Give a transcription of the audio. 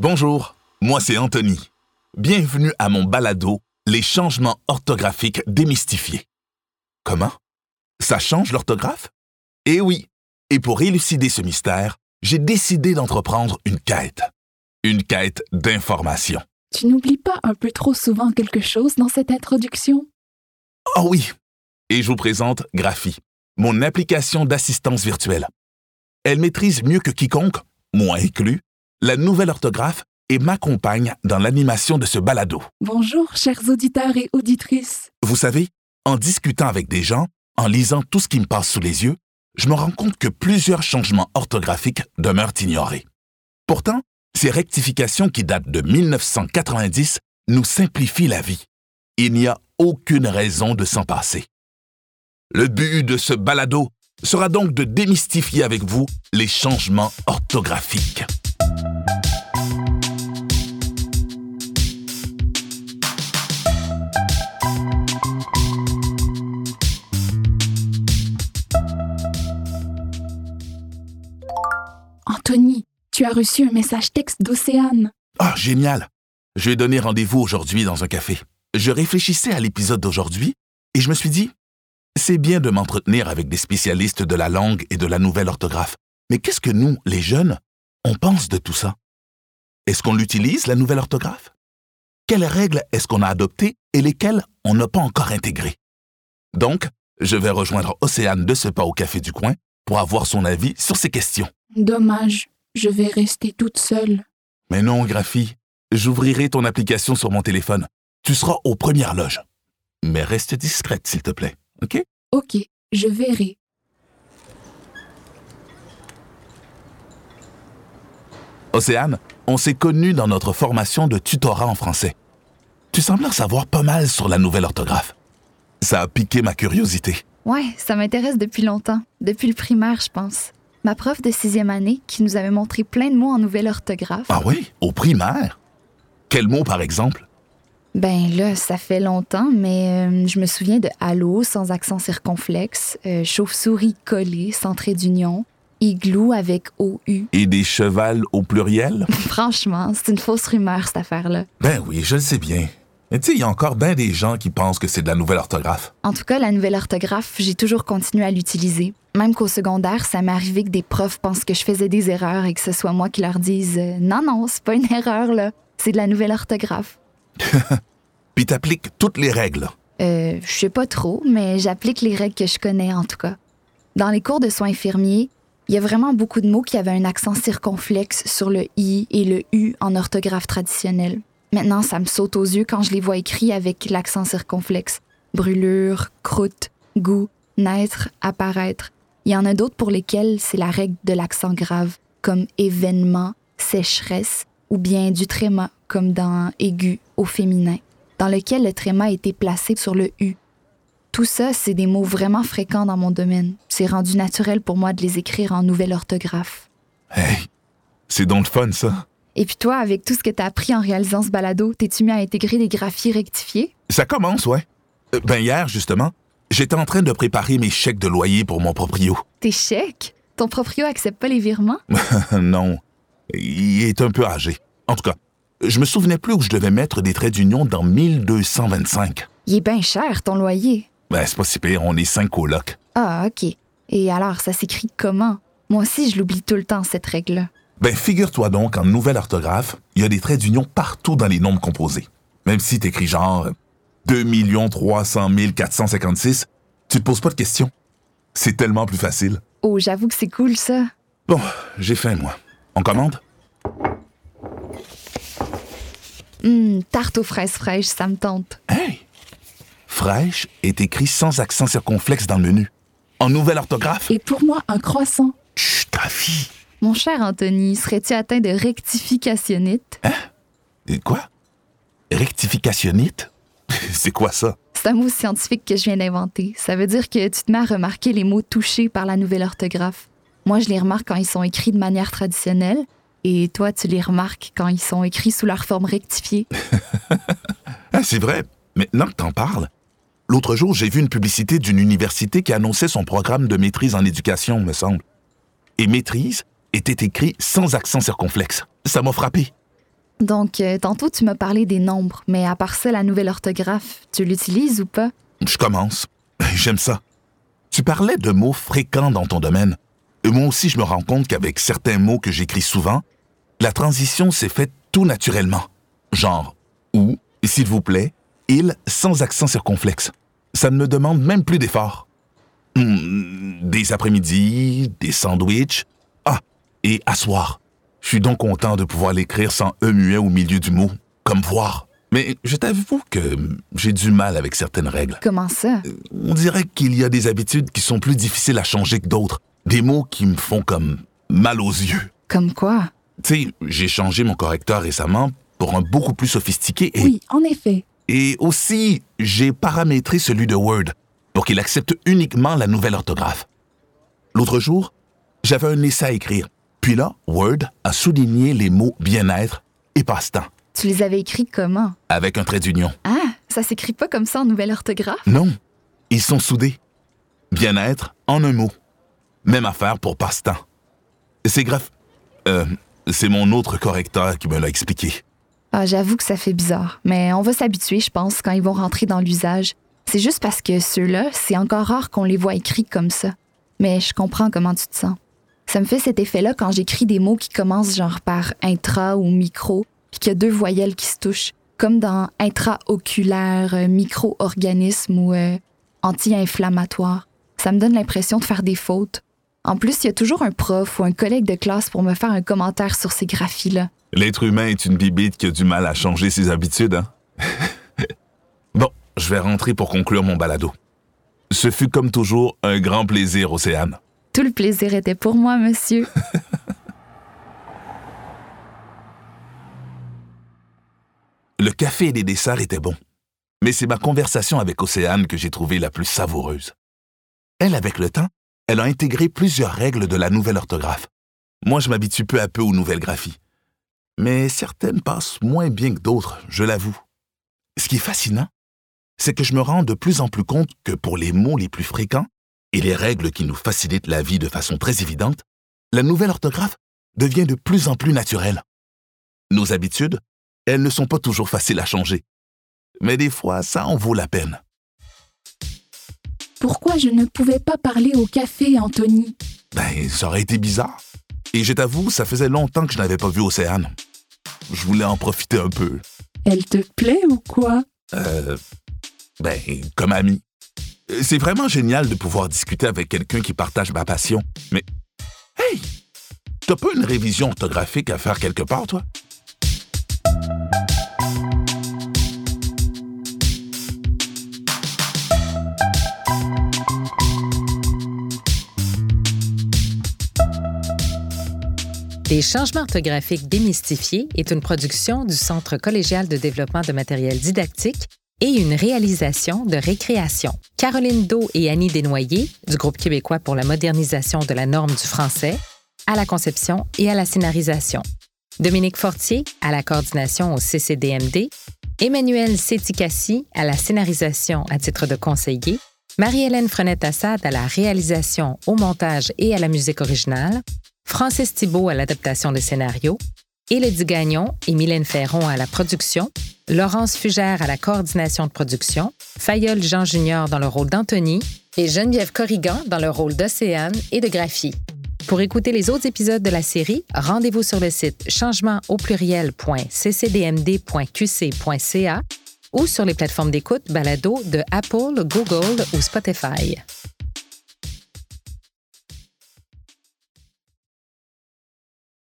Bonjour, moi c'est Anthony. Bienvenue à mon balado Les changements orthographiques démystifiés. Comment? Ça change l'orthographe? Eh oui, et pour élucider ce mystère, j'ai décidé d'entreprendre une quête. Une quête d'information. Tu n'oublies pas un peu trop souvent quelque chose dans cette introduction? Oh oui, et je vous présente Graphie, mon application d'assistance virtuelle. Elle maîtrise mieux que quiconque, moi inclus, la nouvelle orthographe et m'accompagne dans l'animation de ce balado. Bonjour, chers auditeurs et auditrices. Vous savez, en discutant avec des gens, en lisant tout ce qui me passe sous les yeux, je me rends compte que plusieurs changements orthographiques demeurent ignorés. Pourtant, ces rectifications qui datent de 1990 nous simplifient la vie. Il n'y a aucune raison de s'en passer. Le but de ce balado sera donc de démystifier avec vous les changements orthographiques. Anthony, tu as reçu un message texte d'Océane. Ah, génial! Je vais donner rendez-vous aujourd'hui dans un café. Je réfléchissais à l'épisode d'aujourd'hui et je me suis dit, c'est bien de m'entretenir avec des spécialistes de la langue et de la nouvelle orthographe. Mais qu'est-ce que nous, les jeunes, on pense de tout ça? Est-ce qu'on l'utilise, la nouvelle orthographe? Quelles règles est-ce qu'on a adoptées et lesquelles on n'a pas encore intégrées? Donc, je vais rejoindre Océane de ce pas au café du coin pour avoir son avis sur ces questions. Dommage, je vais rester toute seule. Mais non, Graphie, j'ouvrirai ton application sur mon téléphone. Tu seras aux premières loges. Mais reste discrète, s'il te plaît, OK? Ok, je verrai. Océane, on s'est connus dans notre formation de tutorat en français. Tu sembles en savoir pas mal sur la nouvelle orthographe. Ça a piqué ma curiosité. Ouais, ça m'intéresse depuis longtemps. Depuis le primaire, je pense. Ma prof de sixième année, qui nous avait montré plein de mots en nouvelle orthographe. Ah oui? Au primaire? Quel mot, par exemple? Ben là, ça fait longtemps, mais euh, je me souviens de halo sans accent circonflexe, euh, chauve-souris collé sans trait d'union, igloo avec OU. Et des chevals au pluriel? Franchement, c'est une fausse rumeur, cette affaire-là. Ben oui, je le sais bien. Mais tu sais, il y a encore bien des gens qui pensent que c'est de la nouvelle orthographe. En tout cas, la nouvelle orthographe, j'ai toujours continué à l'utiliser. Même qu'au secondaire, ça m'est arrivé que des profs pensent que je faisais des erreurs et que ce soit moi qui leur dise euh, Non, non, c'est pas une erreur, là. C'est de la nouvelle orthographe. Puis t'appliques toutes les règles. Euh, je sais pas trop, mais j'applique les règles que je connais en tout cas. Dans les cours de soins infirmiers, il y a vraiment beaucoup de mots qui avaient un accent circonflexe sur le i et le u en orthographe traditionnelle. Maintenant, ça me saute aux yeux quand je les vois écrits avec l'accent circonflexe. Brûlure, croûte, goût, naître, apparaître. Il y en a d'autres pour lesquels c'est la règle de l'accent grave, comme événement, sécheresse, ou bien du tréma, comme dans aigu au féminin, dans lequel le tréma a été placé sur le U. Tout ça, c'est des mots vraiment fréquents dans mon domaine. C'est rendu naturel pour moi de les écrire en nouvelle orthographe. Hey, c'est donc le fun, ça. Et puis toi, avec tout ce que t'as appris en réalisant ce balado, t'es-tu mis à intégrer des graphies rectifiées? Ça commence, ouais. Euh, ben hier, justement, j'étais en train de préparer mes chèques de loyer pour mon proprio. Tes chèques? Ton proprio accepte pas les virements? non, il est un peu âgé. En tout cas, je me souvenais plus où je devais mettre des traits d'union dans 1225. Il est bien cher, ton loyer. Ben, c'est pas si pire, on est cinq colocs. Ah, OK. Et alors, ça s'écrit comment? Moi aussi, je l'oublie tout le temps, cette règle-là. Ben, figure-toi donc qu'en nouvelle orthographe, il y a des traits d'union partout dans les nombres composés. Même si t'écris genre 2 300 456, tu te poses pas de questions. C'est tellement plus facile. Oh, j'avoue que c'est cool, ça. Bon, j'ai faim, moi. On commande? Hum, tarte aux fraises fraîches, ça me tente. Fraîche est écrit sans accent circonflexe dans le menu. En nouvelle orthographe. Et pour moi, un croissant. Chut, ta fille! Mon cher Anthony, serais-tu atteint de rectificationnite? Hein? Et quoi? Rectificationnite? c'est quoi ça? C'est un mot scientifique que je viens d'inventer. Ça veut dire que tu te mets à remarquer les mots touchés par la nouvelle orthographe. Moi, je les remarque quand ils sont écrits de manière traditionnelle, et toi, tu les remarques quand ils sont écrits sous leur forme rectifiée. Ah, c'est vrai. Maintenant que t'en parles, l'autre jour, j'ai vu une publicité d'une université qui annonçait son programme de maîtrise en éducation, me semble. Et maîtrise était écrit sans accent circonflexe. Ça m'a frappé. Donc, euh, tantôt, tu m'as parlé des nombres, mais à part ça, la nouvelle orthographe, tu l'utilises ou pas? Je commence. J'aime ça. Tu parlais de mots fréquents dans ton domaine. Et moi aussi, je me rends compte qu'avec certains mots que j'écris souvent, la transition s'est faite tout naturellement. Genre ou, s'il vous plaît, il sans accent circonflexe. Ça ne me demande même plus d'effort. Hmm, des après-midi, des sandwichs. Ah, et asseoir. Je suis donc content de pouvoir l'écrire sans E muet au milieu du mot, comme voir. Mais je t'avoue que j'ai du mal avec certaines règles. Comment ça? On dirait qu'il y a des habitudes qui sont plus difficiles à changer que d'autres. Des mots qui me font comme mal aux yeux. Comme quoi? Tu sais, j'ai changé mon correcteur récemment pour un beaucoup plus sophistiqué et... Oui, en effet. Et aussi, j'ai paramétré celui de Word pour qu'il accepte uniquement la nouvelle orthographe. L'autre jour, j'avais un essai à écrire. Puis là, Word a souligné les mots bien-être et passe-temps Tu les avais écrits comment? avec un trait d'union. Ah, ça s'écrit pas comme ça en nouvelle orthographe? Non, ils sont soudés. Bien-être en un mot. Même affaire pour passe-temps. C'est grave. Euh, c'est mon autre correcteur qui me l'a expliqué. Ah, j'avoue que ça fait bizarre, mais on va s'habituer, je pense, quand ils vont rentrer dans l'usage. C'est juste parce que ceux-là, c'est encore rare qu'on les voit écrits comme ça. Mais je comprends comment tu te sens. Ça me fait cet effet-là quand j'écris des mots qui commencent genre par intra ou micro, puis qu'il y a deux voyelles qui se touchent, comme dans intra-oculaire, euh, micro-organisme ou euh, anti-inflammatoire. Ça me donne l'impression de faire des fautes. En plus, il y a toujours un prof ou un collègue de classe pour me faire un commentaire sur ces graphies-là. L'être humain est une bibite qui a du mal à changer ses habitudes, hein? bon, je vais rentrer pour conclure mon balado. Ce fut comme toujours un grand plaisir, Océane. Tout le plaisir était pour moi, monsieur. Le café et les desserts étaient bons. Mais c'est ma conversation avec Océane que j'ai trouvée la plus savoureuse. Elle, avec le temps, elle a intégré plusieurs règles de la nouvelle orthographe. Moi, je m'habitue peu à peu aux nouvelles graphies. Mais certaines passent moins bien que d'autres, je l'avoue. Ce qui est fascinant, c'est que je me rends de plus en plus compte que pour les mots les plus fréquents et les règles qui nous facilitent la vie de façon très évidente, la nouvelle orthographe devient de plus en plus naturelle. Nos habitudes, elles ne sont pas toujours faciles à changer. Mais des fois, ça en vaut la peine. Pourquoi je ne pouvais pas parler au café, Anthony? Ben, ça aurait été bizarre. Et je t'avoue, ça faisait longtemps que je n'avais pas vu Océane. Je voulais en profiter un peu. Elle te plaît ou quoi? Euh, ben, comme ami. Euh, C'est vraiment génial de pouvoir discuter avec quelqu'un qui partage ma passion. Mais, hey! T'as pas une révision orthographique à faire quelque part, toi? Des changements orthographiques démystifiés est une production du Centre collégial de développement de matériel didactique et une réalisation de récréation. Caroline Do et Annie Desnoyers, du groupe québécois pour la modernisation de la norme du français, à la conception et à la scénarisation. Dominique Fortier, à la coordination au CCDMD, Emmanuel Séticassi, à la scénarisation à titre de conseiller, Marie-Hélène Frenette-Assad à la réalisation, au montage et à la musique originale, Francis Thibault à l'adaptation de scénario, Élodie Gagnon et Mylène Ferron à la production, Laurence Fugère à la coordination de production, Fayol Jean Junior dans le rôle d'Anthony et Geneviève Corrigan dans le rôle d'Océane et de Graphie. Pour écouter les autres épisodes de la série, rendez-vous sur le site changement au pluriel.ccdmd.qc.ca ou sur les plateformes d'écoute balado de Apple, Google ou Spotify.